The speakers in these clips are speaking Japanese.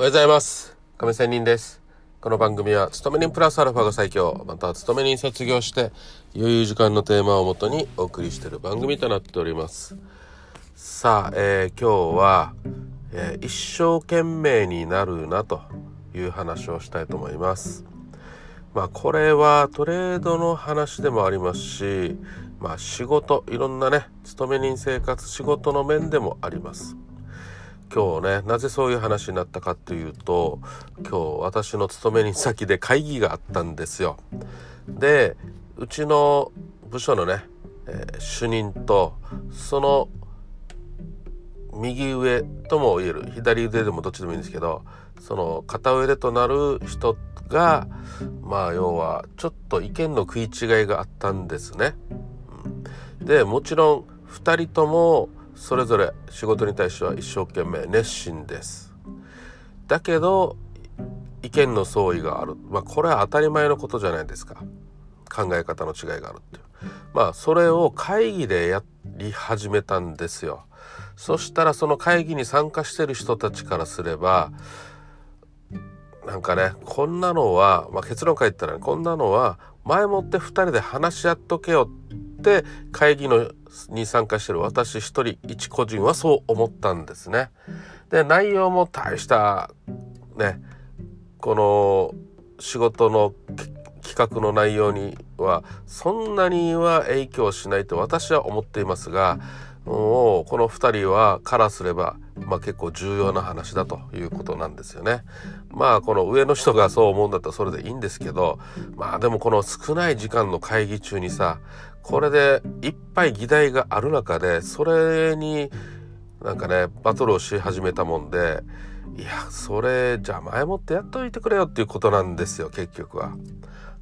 おはようございます。亀仙人です。この番組は勤め人プラスアルファが最強。または勤め人卒業して余裕時間のテーマをもとにお送りしている番組となっております。さあ、えー、今日は、えー、一生懸命になるなという話をしたいと思います。まあこれはトレードの話でもありますしまあ仕事いろんなね勤め人生活仕事の面でもあります。今日ねなぜそういう話になったかっていうと今日私の勤めに先で会議があったんですよ。でうちの部署のね、えー、主任とその右上とも言える左腕でもどっちでもいいんですけどその片腕となる人がまあ要はちょっと意見の食い違いがあったんですね。でもちろん2人ともそれぞれ仕事に対しては一生懸命熱心です。だけど意見の相違がある。まあこれは当たり前のことじゃないですか。考え方の違いがあるっていう。まあそれを会議でやり始めたんですよ。そしたらその会議に参加してる人たちからすればなんかねこんなのは、まあ、結論から言ったら、ね、こんなのは前もって2人で話し合っとけよって会議のに参加してる私一人一個人はそう思ったんですね。で内容も大したねこの仕事の企画の内容にはそんなには影響しないと私は思っていますがもうこの2人はからすれば、まあ、結構重要な話だということなん。ですよね。まあこの上の人がそう思うん。だったらそれでいいん。ですけどまあでもこの少ない時間の会議中にさこれでいっぱい議題がある中でそれになん。かねバトルをし始めたもん。でいやそれじゃあ前もってやっといてくれよっていうことなん。ですよ結局は。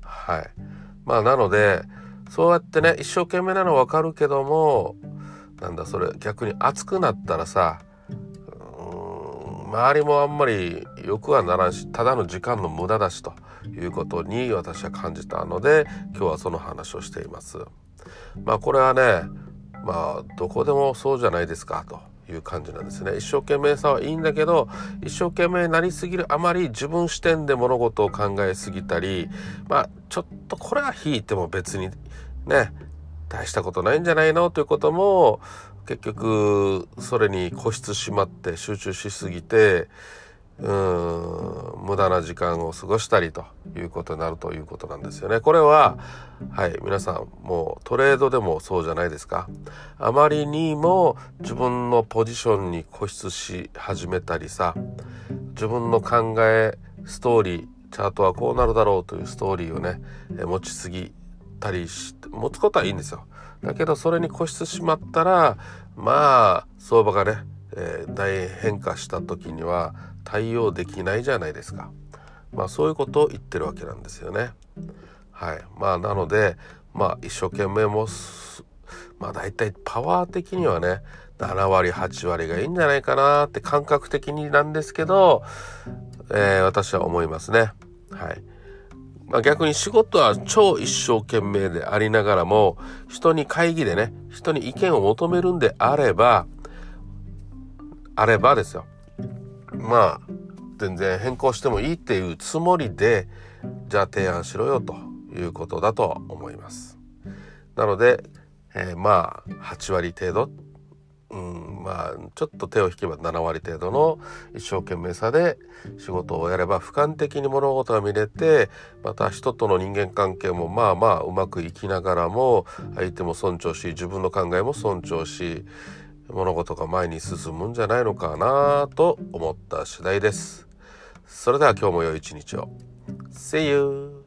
はい。まあなのでそうやってね一生懸命なの分かるけどもなんだそれ逆に熱くなったらさ周りもあんまりよくはならんしただの時間の無駄だしということに私は感じたので今日はその話をしています。まあこれはねまあどこでもそうじゃないですかという感じなんですね一生懸命さはいいんだけど一生懸命なりすぎるあまり自分視点で物事を考えすぎたりまあちょっとこれは引いても別にね大したことないんじゃないの？ということも結局それに固執しまって集中しすぎてうん無駄な時間を過ごしたりということになるということなんですよね。これははい皆さんもうトレードでもそうじゃないですか。あまりにも自分のポジションに固執し始めたりさ自分の考えストーリーチャートはこうなるだろうというストーリーをね持ちすぎたりして持つことはいいんですよ。だけどそれに固執しまったらまあ相場がね、えー、大変化した時には対応できないじゃないですか。まあそういうことを言ってるわけなんですよね。はい。まあなので、まあ一生懸命もまあ大体パワー的にはね、7割、8割がいいんじゃないかなって感覚的になんですけど、えー、私は思いますね。はい。まあ、逆に仕事は超一生懸命でありながらも、人に会議でね、人に意見を求めるんであれば、あればですよ。まあ全然変更してもいいっていうつもりでじゃあ提案しろよということだと思います。なので、えー、まあ8割程度、うん、まあちょっと手を引けば7割程度の一生懸命さで仕事をやれば俯瞰的に物事が見れてまた人との人間関係もまあまあうまくいきながらも相手も尊重し自分の考えも尊重し物事が前に進むんじゃないのかなと思った次第です。それでは今日も良い一日を。See you!